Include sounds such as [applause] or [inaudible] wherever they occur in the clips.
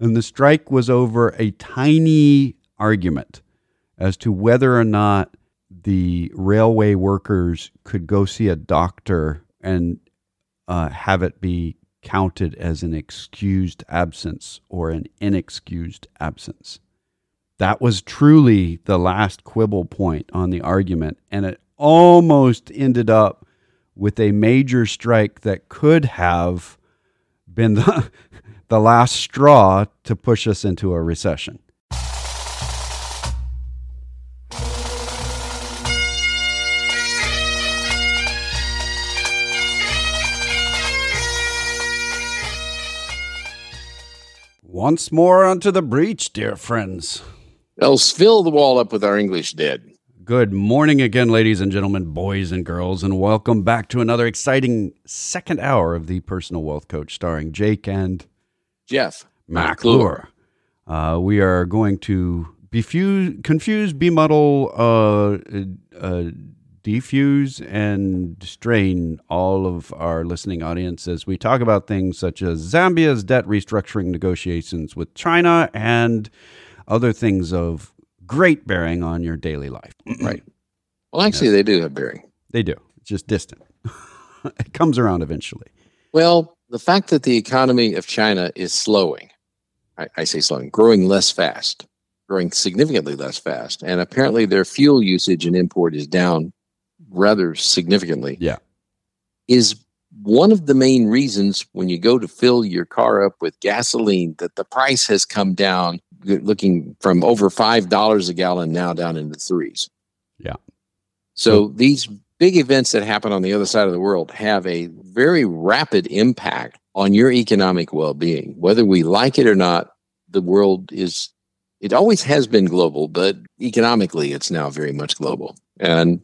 And the strike was over a tiny argument as to whether or not the railway workers could go see a doctor and uh, have it be counted as an excused absence or an inexcused absence. That was truly the last quibble point on the argument, and it almost ended up with a major strike that could have been the, [laughs] the last straw to push us into a recession. Once more onto the breach, dear friends. Else fill the wall up with our English dead. Good morning again, ladies and gentlemen, boys and girls, and welcome back to another exciting second hour of the Personal Wealth Coach, starring Jake and Jeff McClure. Uh, we are going to befuse, confuse, bemuddle, uh, uh, defuse, and strain all of our listening audience as we talk about things such as Zambia's debt restructuring negotiations with China and other things of great bearing on your daily life. [clears throat] right. Well, actually, yes. they do have bearing. They do. It's just distant. [laughs] it comes around eventually. Well, the fact that the economy of China is slowing, I, I say slowing, growing less fast, growing significantly less fast, and apparently their fuel usage and import is down rather significantly. Yeah. Is one of the main reasons when you go to fill your car up with gasoline that the price has come down looking from over five dollars a gallon now down into threes yeah so these big events that happen on the other side of the world have a very rapid impact on your economic well-being whether we like it or not the world is it always has been global but economically it's now very much global and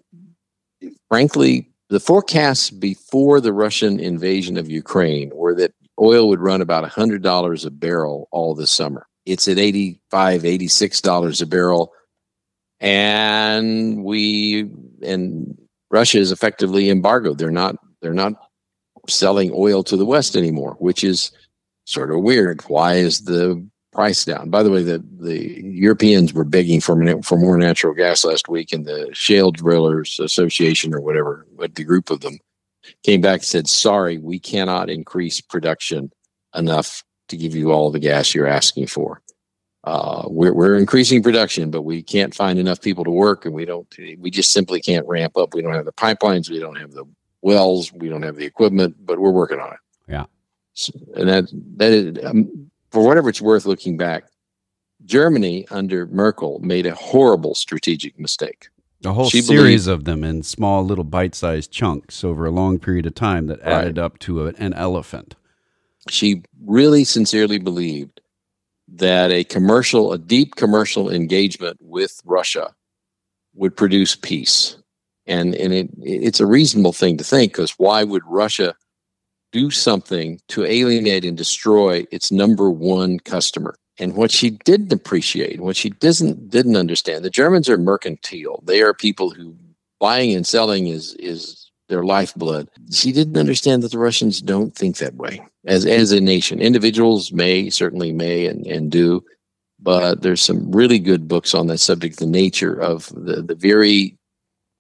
frankly, the forecasts before the Russian invasion of Ukraine were that oil would run about $100 a barrel all this summer. It's at $85, $86 a barrel. And we, and Russia is effectively embargoed. They're not, they're not selling oil to the West anymore, which is sort of weird. Why is the price down. By the way, the, the Europeans were begging for, for more natural gas last week, and the Shale Drillers Association, or whatever, but the group of them, came back and said, Sorry, we cannot increase production enough to give you all the gas you're asking for. Uh, we're, we're increasing production, but we can't find enough people to work, and we don't. We just simply can't ramp up. We don't have the pipelines, we don't have the wells, we don't have the equipment, but we're working on it. Yeah, so, and that that is, um, for whatever it's worth looking back, Germany under Merkel made a horrible strategic mistake. A whole she series believed, of them in small little bite-sized chunks over a long period of time that added right. up to a, an elephant. She really sincerely believed that a commercial, a deep commercial engagement with Russia would produce peace. And, and it, it's a reasonable thing to think because why would Russia do something to alienate and destroy its number one customer. And what she didn't appreciate, what she doesn't didn't understand, the Germans are mercantile. They are people who buying and selling is is their lifeblood. She didn't understand that the Russians don't think that way as as a nation. Individuals may certainly may and, and do, but there's some really good books on that subject, the nature of the, the very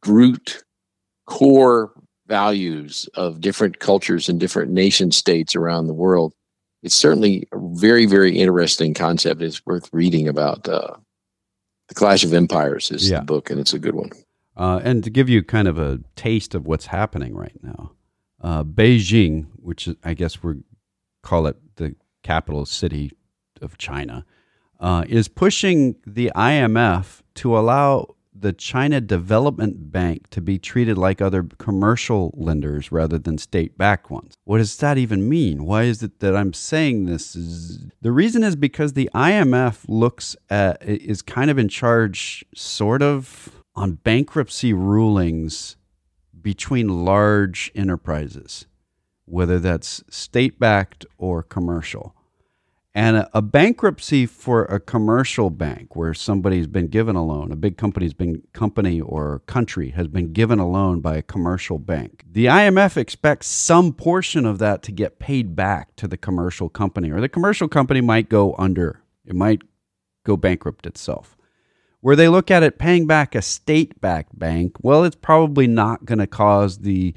root core values of different cultures and different nation states around the world. It's certainly a very, very interesting concept. It's worth reading about. Uh, the Clash of Empires is yeah. the book, and it's a good one. Uh, and to give you kind of a taste of what's happening right now, uh, Beijing, which I guess we call it the capital city of China, uh, is pushing the IMF to allow the China Development Bank to be treated like other commercial lenders rather than state backed ones. What does that even mean? Why is it that I'm saying this? Is, the reason is because the IMF looks at, is kind of in charge, sort of, on bankruptcy rulings between large enterprises, whether that's state backed or commercial. And a, a, bankruptcy for a commercial bank where somebody's been given a loan, a big company's been company or country has been given a loan by a commercial bank. The IMF expects some portion of that to get paid back to the commercial company, or the commercial company might go under. It might go bankrupt itself. Where they look at it paying back a state backed bank, well, it's probably not going to cause the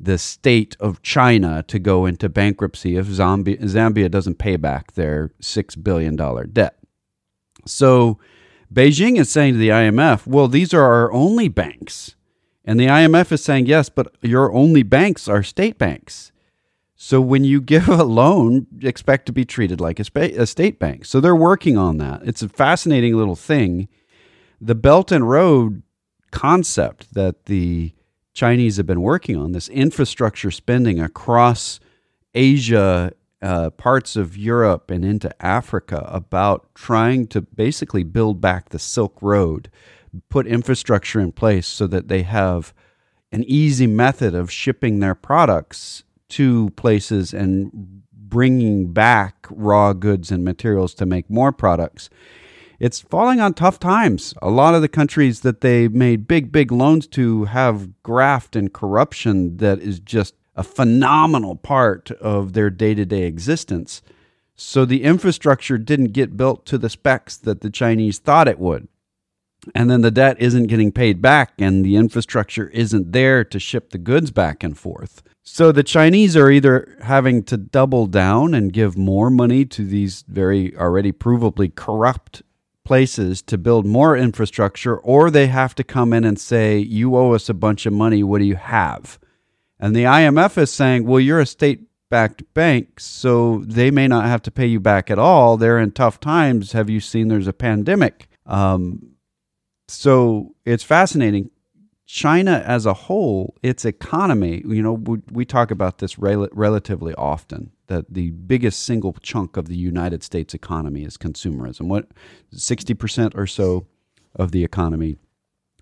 the state of China to go into bankruptcy if Zambia, Zambia doesn't pay back their $6 billion debt. So Beijing is saying to the IMF, well, these are our only banks. And the IMF is saying, yes, but your only banks are state banks. So when you give a loan, expect to be treated like a, state bank. So they're working on that. It's a fascinating little thing. The Belt and Road concept that the Chinese have been working on, this infrastructure spending across Asia, uh, parts of Europe, and into Africa about trying to basically build back the Silk Road, put infrastructure in place so that they have an easy method of shipping their products to places and bringing back raw goods and materials to make more products it's falling on tough times. A lot of the countries that they made big, big loans to have graft and corruption that is just a phenomenal part of their day to day existence. So the infrastructure didn't get built to the specs that the Chinese thought it would. And then the debt isn't getting paid back, and the infrastructure isn't there to ship the goods back and forth. So the Chinese are either having to double down and give more money to these very already provably corrupt places to build more infrastructure, or they have to come in and say, You owe us a bunch of money. What do you have? And the IMF is saying, Well, you're a state backed bank, so they may not have to pay you back at all. They're in tough times. Have you seen there's a pandemic? Um, so it's fascinating. China as a whole, its economy, you know, we, we talk about this rel- relatively often that the biggest single chunk of the United States economy is consumerism. What 60% or so of the economy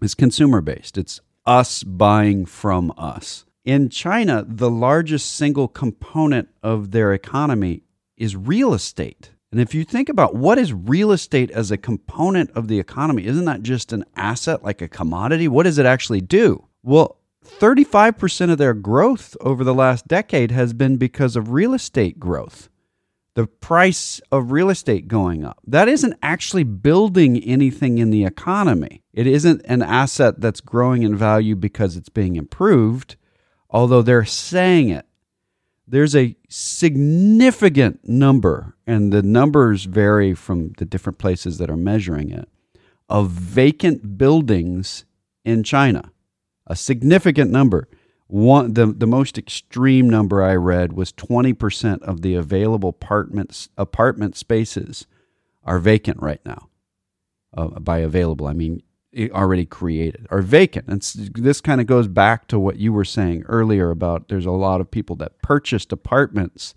is consumer based. It's us buying from us. In China, the largest single component of their economy is real estate. And if you think about what is real estate as a component of the economy, isn't that just an asset like a commodity? What does it actually do? Well, 35% of their growth over the last decade has been because of real estate growth. The price of real estate going up. That isn't actually building anything in the economy. It isn't an asset that's growing in value because it's being improved, although they're saying it there's a significant number, and the numbers vary from the different places that are measuring it, of vacant buildings in China. A significant number. One, the, the most extreme number I read was 20% of the available apartments, apartment spaces are vacant right now. Uh, by available, I mean already created are vacant. And this kind of goes back to what you were saying earlier about there's a lot of people that purchased apartments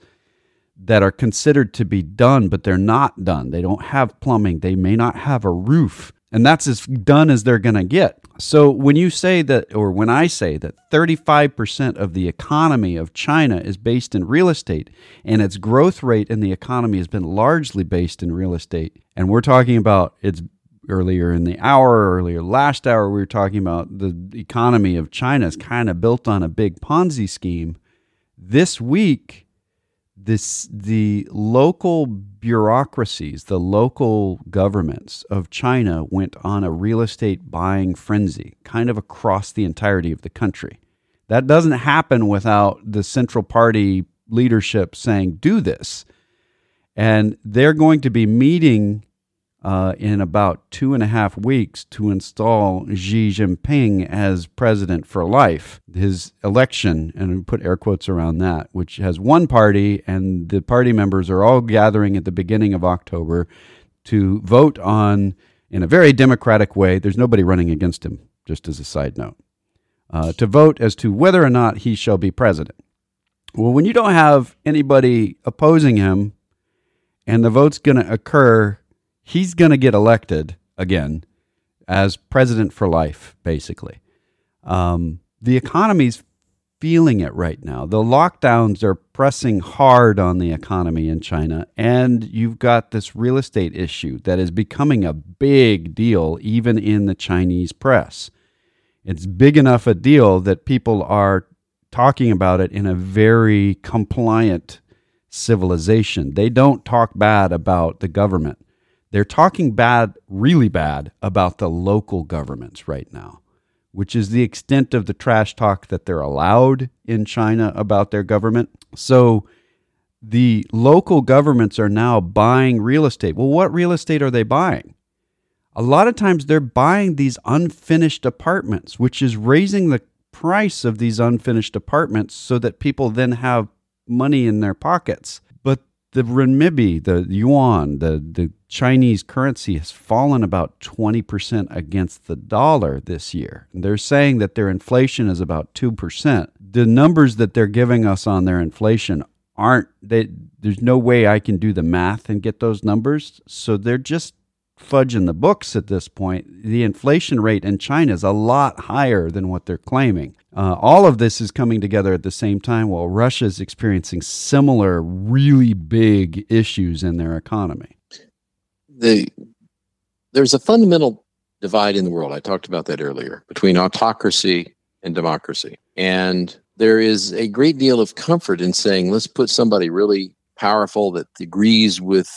that are considered to be done, but they're not done. They don't have plumbing, they may not have a roof. And that's as done as they're going to get. So when you say that, or when I say that 35% of the economy of China is based in real estate, and its growth rate in the economy has been largely based in real estate, and we're talking about its earlier in the hour, earlier last hour, we were talking about the economy of China is kind of built on a big Ponzi scheme. This week, this the local bureaucracies, the local governments of China went on a real estate buying frenzy, kind of across the entirety of the country. That doesn't happen without the central party leadership saying, do this. And they're going to be meeting uh, in about two and a half weeks to install Xi Jinping as president for life. His election, and we put air quotes around that, which has one party, and the party members are all gathering at the beginning of October to vote on, in a very democratic way, there's nobody running against him, just as a side note, uh, to vote as to whether or not he shall be president. Well, when you don't have anybody opposing him, and the vote's going to occur he's going to get elected again as president for life, basically. Um, the economy's feeling it right now. The lockdowns are pressing hard on the economy in China, and you've got this real estate issue that is becoming a big deal even in the Chinese press. It's big enough a deal that people are talking about it in a very compliant civilization. They don't talk bad about the government. They're talking bad, really bad, about the local governments right now which is the extent of the trash talk that they're allowed in China about their government. So the local governments are now buying real estate. Well, what real estate are they buying? A lot of times they're buying these unfinished apartments, which is raising the price of these unfinished apartments so that people then have money in their pockets the renminbi, the yuan, the, the Chinese currency has fallen about 20% against the dollar this year. They're saying that their inflation is about 2%. The numbers that they're giving us on their inflation aren't they there's no way I can do the math and get those numbers, so they're just fudging the books at this point. The inflation rate in China is a lot higher than what they're claiming. Uh, all of this is coming together at the same time while Russia is experiencing similar, really big issues in their economy. The, there's a fundamental divide in the world. I talked about that earlier between autocracy and democracy. And there is a great deal of comfort in saying, let's put somebody really powerful that agrees with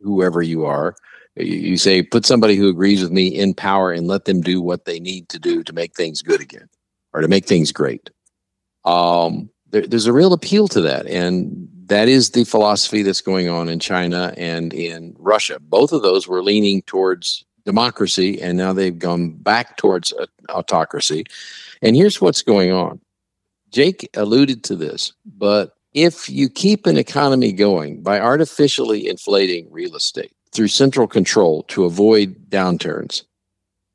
whoever you are. You say, put somebody who agrees with me in power and let them do what they need to do to make things good again or to make things great. Um, there, there's a real appeal to that. And that is the philosophy that's going on in China and in Russia. Both of those were leaning towards democracy, and now they've gone back towards autocracy. And here's what's going on Jake alluded to this, but if you keep an economy going by artificially inflating real estate through central control to avoid downturns,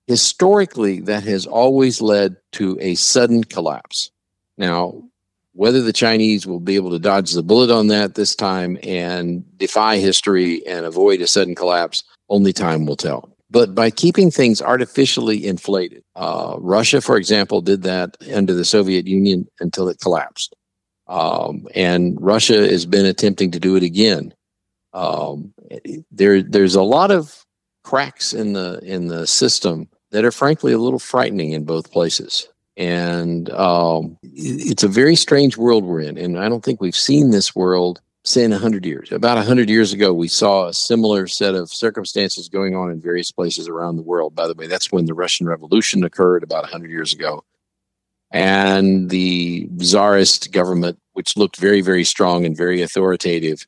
historically, that has always led to a sudden collapse. Now, whether the Chinese will be able to dodge the bullet on that this time and defy history and avoid a sudden collapse, only time will tell. But by keeping things artificially inflated, uh, Russia, for example, did that under the Soviet Union until it collapsed. Um, and Russia has been attempting to do it again. Um, there, there's a lot of cracks in the in the system that are frankly a little frightening in both places. And um, it's a very strange world we're in. And I don't think we've seen this world, say, in 100 years. About 100 years ago, we saw a similar set of circumstances going on in various places around the world. By the way, that's when the Russian Revolution occurred about 100 years ago. And the czarist government, which looked very, very strong and very authoritative,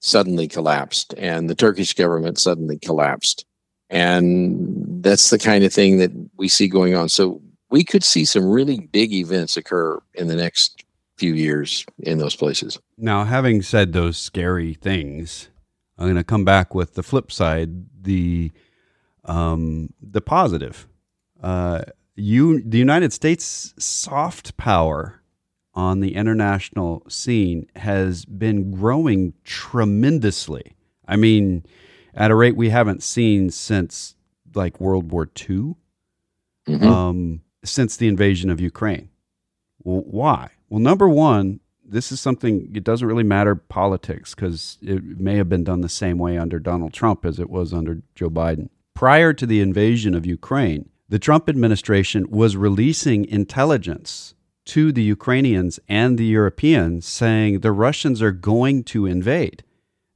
suddenly collapsed. And the Turkish government suddenly collapsed and that's the kind of thing that we see going on. So we could see some really big events occur in the next few years in those places. Now, having said those scary things, I'm going to come back with the flip side, the um, the positive. Uh, you, the United States soft power on the international scene has been growing tremendously. I mean, at a rate we haven't seen since like World War II, mm-hmm. um, since the invasion of Ukraine. Well, why? Well, number one, this is something, it doesn't really matter politics because it may have been done the same way under Donald Trump as it was under Joe Biden. Prior to the invasion of Ukraine, the Trump administration was releasing intelligence to the Ukrainians and the Europeans saying the Russians are going to invade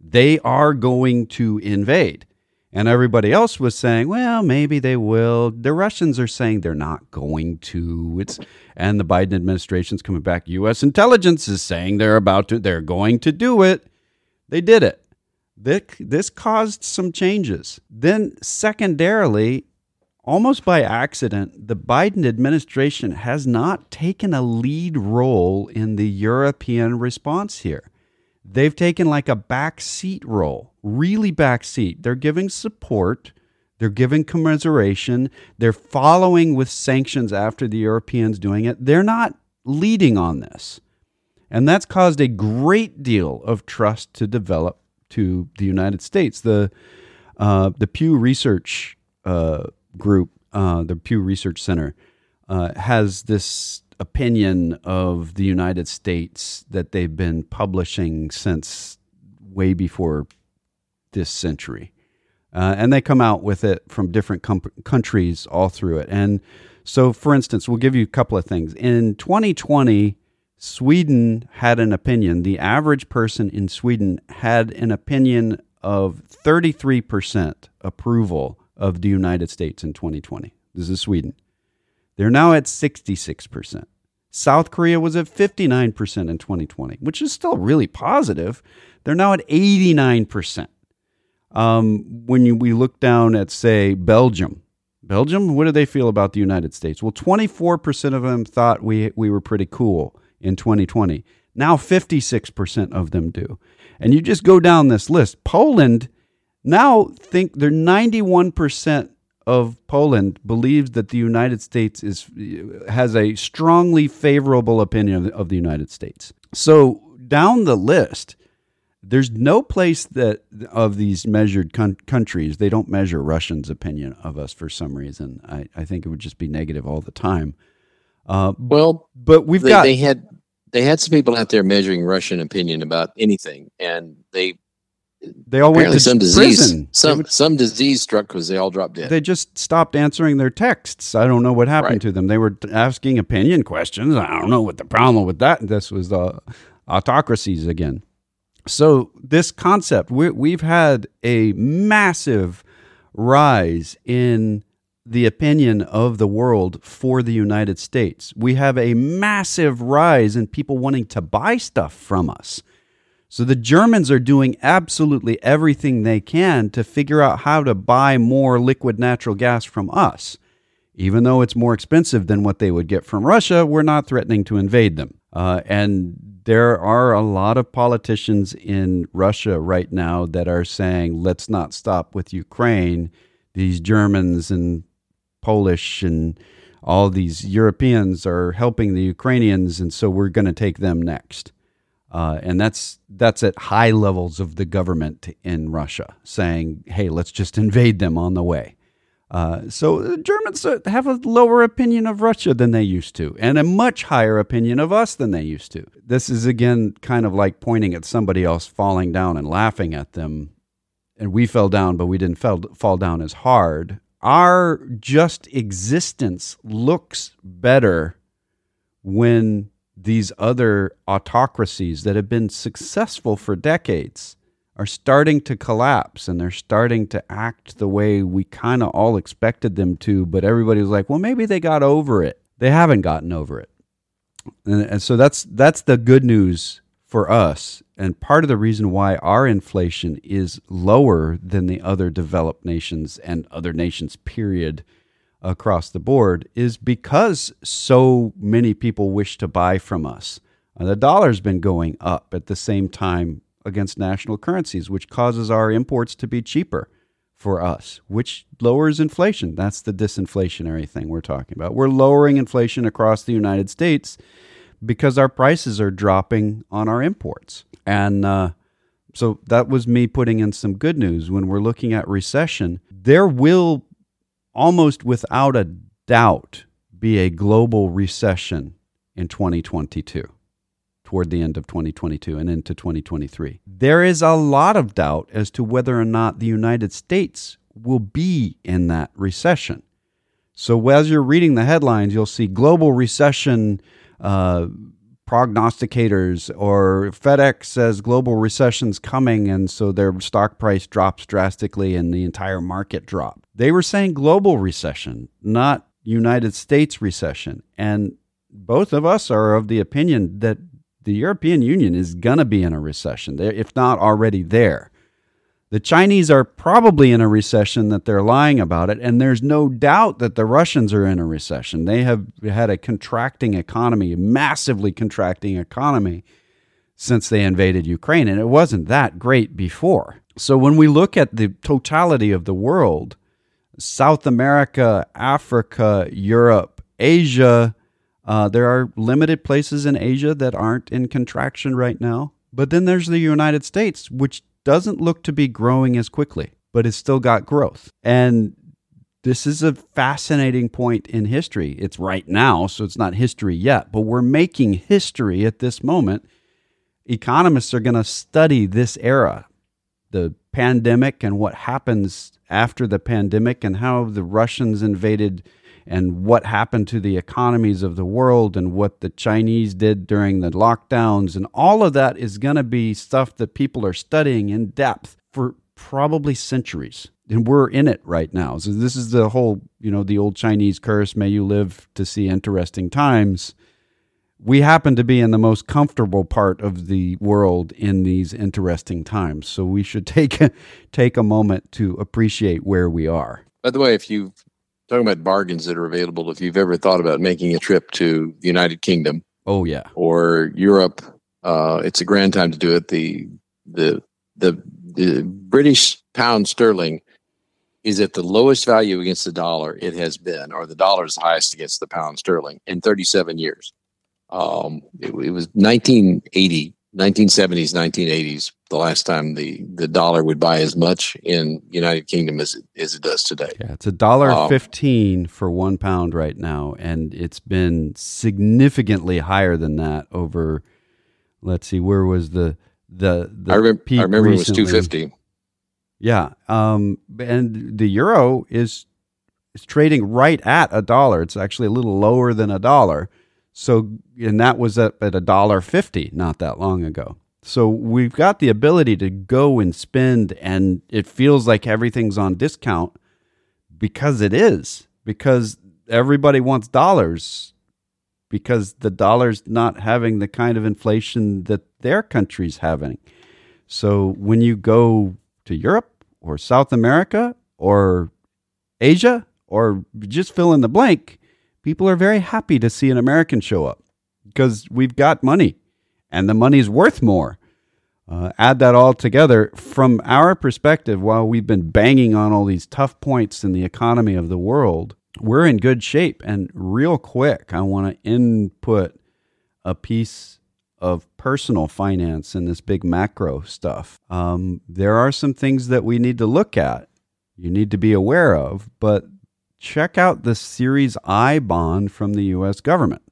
they are going to invade. And everybody else was saying, well, maybe they will. The Russians are saying they're not going to. It's and the Biden administration's coming back. US intelligence is saying they're about to they're going to do it. They did it. This, caused some changes. Then secondarily, almost by accident, the Biden administration has not taken a lead role in the European response here they've taken like a backseat role, really backseat. They're giving support, they're giving commiseration, they're following with sanctions after the Europeans doing it. They're not leading on this. And that's caused a great deal of trust to develop to the United States. The uh, the Pew Research uh, Group, uh, the Pew Research Center, uh, has this opinion of the United States that they've been publishing since way before this century. Uh, and they come out with it from different com- countries all through it. And so, for instance, we'll give you a couple of things. In 2020, Sweden had an opinion. The average person in Sweden had an opinion of 33% approval of the United States in 2020. This is Sweden. They're now at 66%. South Korea was at 59% in 2020, which is still really positive. They're now at 89%. Um, when you, we look down at, say, Belgium, Belgium, what do they feel about the United States? Well, 24% of them thought we, we were pretty cool in 2020. Now 56% of them do. And you just go down this list. Poland now think they're 91% of Poland believes that the United States is has a strongly favorable opinion of, the United States. So down the list, there's no place that of these measured con- countries they don't measure Russians' opinion of us for some reason. I, I think it would just be negative all the time. Uh, well, but we've they, got they had they had some people out there measuring Russian opinion about anything, and they they all went to some prison. disease. Some would, some disease struck because they all dropped dead. They just stopped answering their texts. I don't know what happened right. to them. They were asking opinion questions. I don't know what the problem with that. This was the autocracies again. So this concept, we, we've had a massive rise in the opinion of the world for the United States. We have a massive rise in people wanting to buy stuff from us. So the Germans are doing absolutely everything they can to figure out how to buy more liquid natural gas from us. Even though it's more expensive than what they would get from Russia, we're not threatening to invade them. Uh, and there are a lot of politicians in Russia right now that are saying, let's not stop with Ukraine. These Germans and Polish and all these Europeans are helping the Ukrainians, and so we're going to take them next. Uh, and that's that's at high levels of the government in Russia saying, "Hey, let's just invade them on the way." Uh, so Germans have a lower opinion of Russia than they used to, and a much higher opinion of us than they used to. This is again kind of like pointing at somebody else falling down and laughing at them, and we fell down, but we didn't fall, fall down as hard our just existence looks better when these other autocracies that have been successful for decades are starting to collapse and they're starting to act the way we kind of all expected them to but everybody was like well maybe they got over it. They haven't gotten over it. And, and so that's that's the good news for us. And part of the reason why our inflation is lower than the other developed nations and other nations, period, across the board, is because so many people wish to buy from us. Uh, the dollar's been going up at the same time against national currencies, which causes our imports to be cheaper for us, which lowers inflation. That's the disinflationary thing we're talking about. We're lowering inflation across the United States because our prices are dropping on our imports. And uh, so that was me putting in some good news. When we're looking at recession, there will almost without a doubt be a global recession in 2022 toward the end of 2022 and into 2023. There is a lot of doubt as to whether or not the United States will be in that recession. So as you're reading the headlines, you'll see global recession uh, prognosticators or FedEx says global recession's coming and so their stock price drops drastically and the entire market dropped. They were saying global recession, not United States recession. And both of us are of the opinion that the European Union is going to be in a recession, if not already there. The Chinese are probably in a recession that they're lying about it, and there's no doubt that the Russians are in a recession. They have had a contracting economy, a massively contracting economy since they invaded Ukraine, and it wasn't that great before. So when we look at the totality of the world, South America, Africa, Europe, Asia, uh, there are limited places in Asia that aren't in contraction right now. But then there's the United States, which doesn't look to be growing as quickly, but it's still got growth. And this is a fascinating point in history. It's right now, so it's not history yet, but we're making history at this moment. Economists are going to study this era, the pandemic, and what happens after the pandemic, and how the Russians invaded, and what happened to the economies of the world, and what the Chinese did during the lockdowns. And all of that is going to be stuff that people are studying in depth for probably centuries and we're in it right now. So this is the whole, you know, the old Chinese curse, may you live to see interesting times. We happen to be in the most comfortable part of the world in these interesting times. So we should [laughs] take take a moment to appreciate where we are. By the way, if you talking about bargains that are available, if you've ever thought about making a trip to the United Kingdom, oh yeah, or Europe, uh, it's a grand time to do it. The the the the British pound sterling is at the lowest value against the dollar it has been, or the dollar is highest against the pound sterling in 37 years. Um, it, it, was 1980, 1970s, 1980s, the last time the, the dollar would buy as much in United Kingdom as it, as it does today. Yeah, it's a dollar um, fifteen for one pound right now, and it's been significantly higher than that over. Let's see, where was the the, the I, rem- I remember recently. it was 250 yeah, um, and the euro is is trading right at a dollar. It's actually a little lower than a dollar. So, and that was at, at a dollar fifty not that long ago. So we've got the ability to go and spend, and it feels like everything's on discount because it is. Because everybody wants dollars because the dollar's not having the kind of inflation that their country's having. So when you go to Europe or South America or Asia or just fill in the blank, people are very happy to see an American show up because we've got money and the money's worth more. Uh, add that all together from our perspective, while we've been banging on all these tough points in the economy of the world, we're in good shape. And real quick, I want to input a piece of personal finance and this big macro stuff. Um, there are some things that we need to look at, you need to be aware of, but check out the Series I bond from the US government.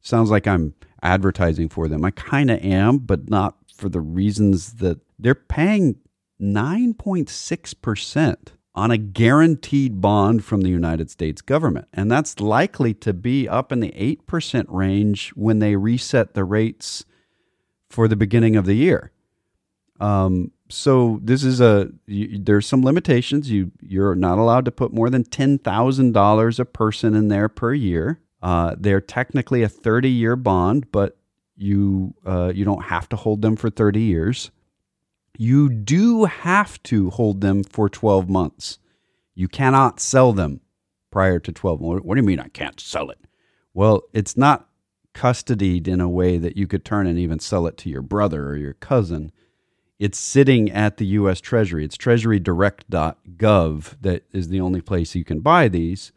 Sounds like I'm advertising for them. I kind of am, but not for the reasons that they're paying 9.6% on a guaranteed bond from the United States government. And that's likely to be up in the 8% range when they reset the rates for the beginning of the year. Um, so this is a there's some limitations. You you're not allowed to put more than ten thousand dollars a person in there per year. Uh, they're technically a thirty year bond, but you uh, you don't have to hold them for thirty years. You do have to hold them for twelve months. You cannot sell them prior to twelve. What do you mean I can't sell it? Well, it's not custodied in a way that you could turn and even sell it to your brother or your cousin. It's sitting at the US Treasury. It's treasurydirect.gov that is the only place you can buy these.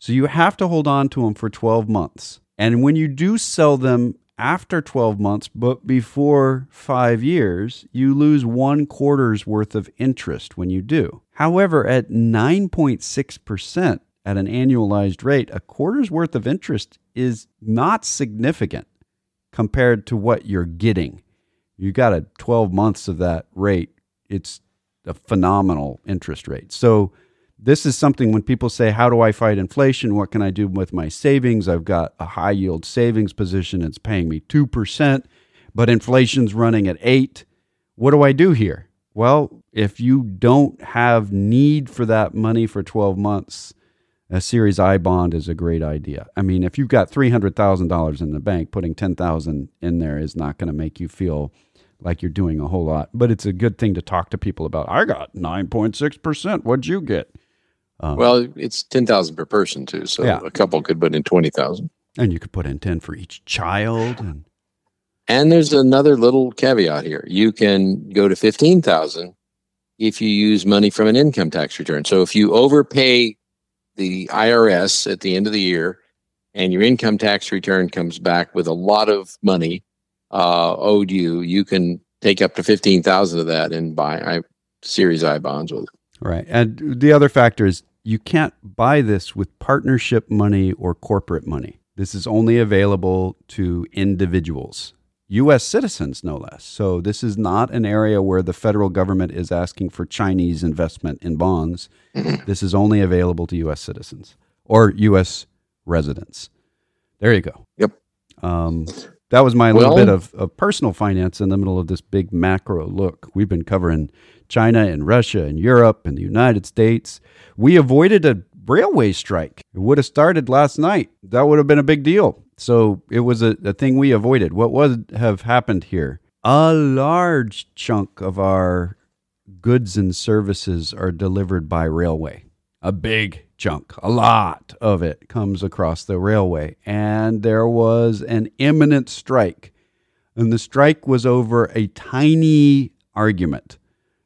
So you have to hold on to them for 12 months. And when you do sell them after 12 months, but before five years, you lose one quarter's worth of interest when you do. However, at 9.6%, at an annualized rate, a quarter's worth of interest is not significant compared to what you're getting. You got a 12 months of that rate. It's a phenomenal interest rate. So this is something when people say, How do I fight inflation? What can I do with my savings? I've got a high yield savings position. It's paying me 2%, but inflation's running at 8 What do I do here? Well, if you don't have need for that money for 12 months, a Series I bond is a great idea. I mean, if you've got three hundred thousand dollars in the bank, putting ten thousand in there is not going to make you feel like you're doing a whole lot. But it's a good thing to talk to people about. I got nine point six percent. What'd you get? Um, well, it's ten thousand per person too, so yeah. a couple could put in twenty thousand, and you could put in ten for each child. And and there's another little caveat here: you can go to fifteen thousand if you use money from an income tax return. So if you overpay the IRS at the end of the year and your income tax return comes back with a lot of money uh, owed you, you can take up to 15,000 of that and buy I, Series I bonds with it. Right. And the other factor is you can't buy this with partnership money or corporate money. This is only available to individuals, US citizens, no less. So, this is not an area where the federal government is asking for Chinese investment in bonds. This is only available to US citizens or US residents. There you go. Yep. Um, that was my little bit of, of personal finance in the middle of this big macro look. We've been covering China and Russia and Europe and the United States. We avoided a railway strike. It would have started last night. That would have been a big deal. So it was a, a thing we avoided. What would have happened here? A large chunk of our goods and services are delivered by railway. A big chunk, a lot of it comes across the railway. And there was an imminent strike. And the strike was over a tiny argument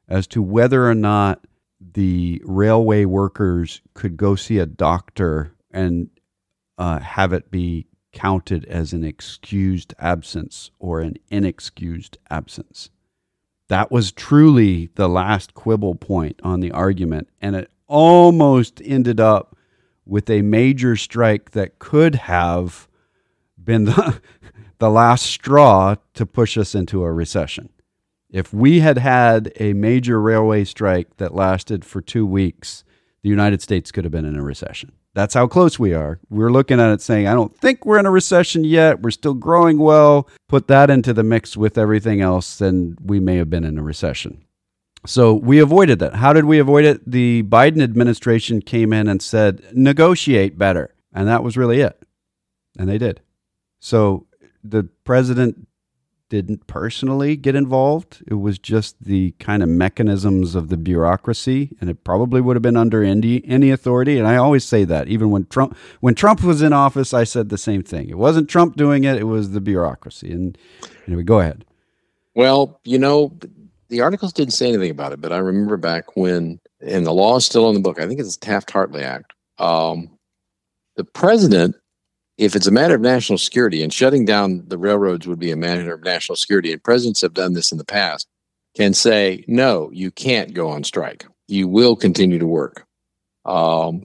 as to whether or not the railway workers could go see a doctor and uh, have it be counted as an excused absence or an inexcused absence. That was truly the last quibble point on the argument, and it almost ended up with a major strike that could have been the, [laughs] the last straw to push us into a recession. If we had had a major railway strike that lasted for two weeks, the United States could have been in a recession. That's how close we are. We're looking at it saying, I don't think we're in a recession yet. We're still growing well. Put that into the mix with everything else, and we may have been in a recession. So we avoided that. How did we avoid it? The Biden administration came in and said, negotiate better. And that was really it. And they did. So the president didn't personally get involved. It was just the kind of mechanisms of the bureaucracy, and it probably would have been under any any authority. And I always say that, even when Trump when Trump was in office, I said the same thing. It wasn't Trump doing it; it was the bureaucracy. And anyway, go ahead. Well, you know, the articles didn't say anything about it, but I remember back when, and the law is still in the book. I think it's the Taft Hartley Act. Um, the president, if it's a matter of national security, and shutting down the railroads would be a matter of national security, and presidents have done this in the past, can say, no, you can't go on strike. You will continue to work. Um,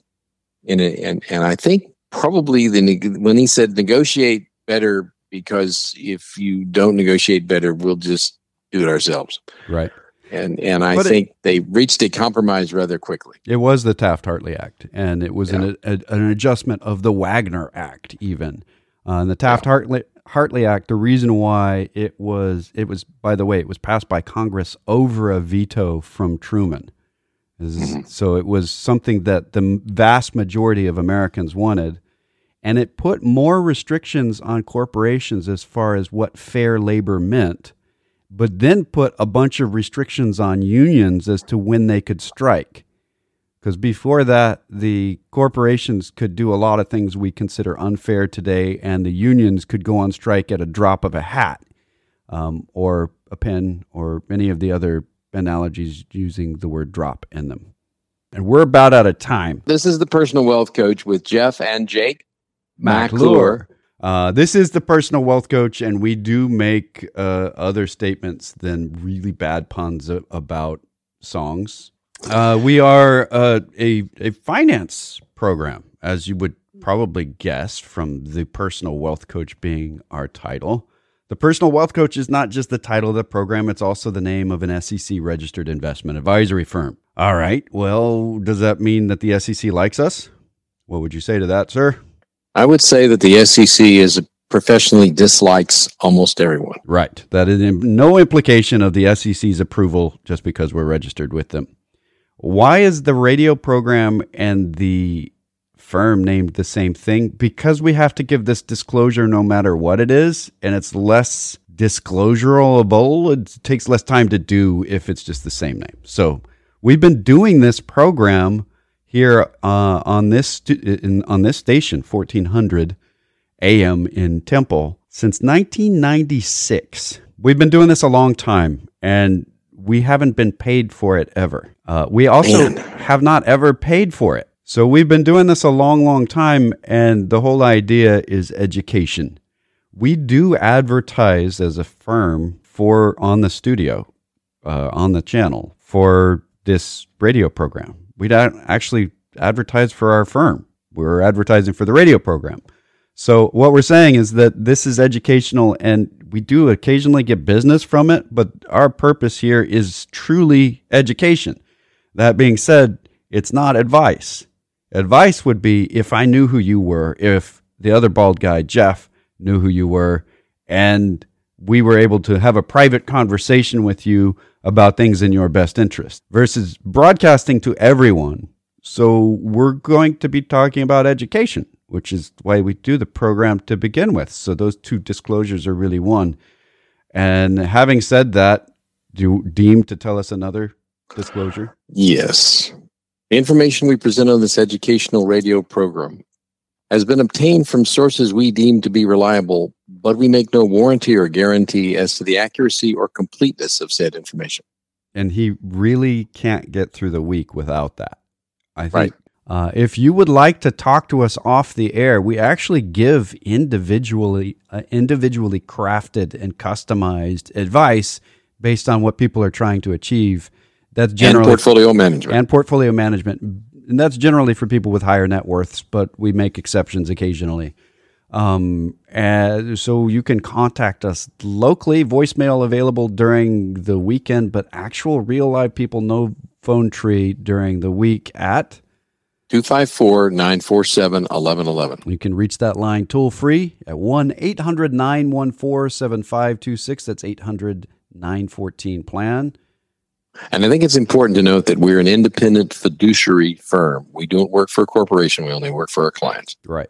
and, and, and I think probably the when he said negotiate better because if you don't negotiate better, we'll just do it ourselves. Right. And and I But it- think they reached a compromise rather quickly. It was the Taft Hartley Act, and it was an, a, an adjustment of the Wagner Act, even. Uh, and the Taft Hartley, Hartley Act, the reason why it was, it was, by the way, it was passed by Congress over a veto from Truman. This is- So it was something that the vast majority of Americans wanted. And it put more restrictions on corporations as far as what fair labor meant but then put a bunch of restrictions on unions as to when they could strike. Because before that, the corporations could do a lot of things we consider unfair today, and the unions could go on strike at a drop of a hat um, or a pen or any of the other analogies using the word drop in them. And we're about out of time. This is the personal wealth coach with Jeff and Jake McClure. Uh, this is the personal wealth coach, and we do make uh, other statements than really bad puns about songs. Uh, we are uh, a, a finance program, as you would probably guess from the personal wealth coach being our title. The personal wealth coach is not just the title of the program, it's also the name of an SEC registered investment advisory firm. All right. Well, does that mean that the SEC likes us? What would you say to that, sir? I would say that the SEC is professionally dislikes almost everyone. Right. That is no implication of the SEC's approval just because we're registered with them. Why is the radio program and the firm named the same thing? Because we have to give this disclosure no matter what it is, and it's less disclosurable. It takes less time to do if it's just the same name. So we've been doing this program here uh, on this stu- in, on this station, fourteen hundred AM in Temple since 1996. We've been doing this a long time, and we haven't been paid for it ever. Uh, we also Man. have not ever paid for it. So we've been doing this a long, long time, and the whole idea is education. We do advertise as a firm for on the studio, uh, on the channel for this radio program. We don't actually advertise for our firm. We're advertising for the radio program. So what we're saying is that this is educational and we do occasionally get business from it, but our purpose here is truly education. That being said, it's not advice. Advice would be if I knew who you were, if the other bald guy, Jeff, knew who you were, and we were able to have a private conversation with you about things in your best interest versus broadcasting to everyone. So we're going to be talking about education which is why we do the program to begin with. So those two disclosures are really one. And having said that, do you deem to tell us another disclosure? Yes. The information we present on this educational radio program has been obtained from sources we deem to be reliable, but we make no warranty or guarantee as to the accuracy or completeness of said information. And he really can't get through the week without that. I think right. Uh, if you would like to talk to us off the air, we actually give individually uh, individually crafted and customized advice based on what people are trying to achieve. That's generally and portfolio management and portfolio management, and that's generally for people with higher net worths, but we make exceptions occasionally. Um, and so you can contact us locally, voicemail available during the weekend, but actual real live people, no phone tree during the week at 254 947 1111. You can reach that line toll free at 1 800 914 7526. That's 800 914 plan. And I think it's important to note that we're an independent fiduciary firm. We don't work for a corporation, we only work for our clients. Right.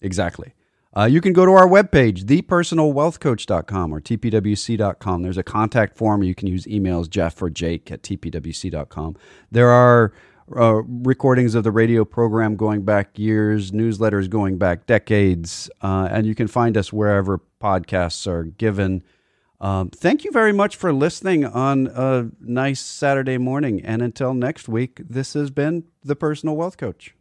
Exactly. Uh, you can go to our webpage, thepersonalwealthcoach.com or tpwc.com. There's a contact form. You can use emails, Jeff or Jake at tpwc.com. There are uh, recordings of the radio program going back years, newsletters going back decades, uh, and you can find us wherever podcasts are given. Um, thank you very much for listening on a nice Saturday morning. And until next week, this has been the Personal Wealth Coach.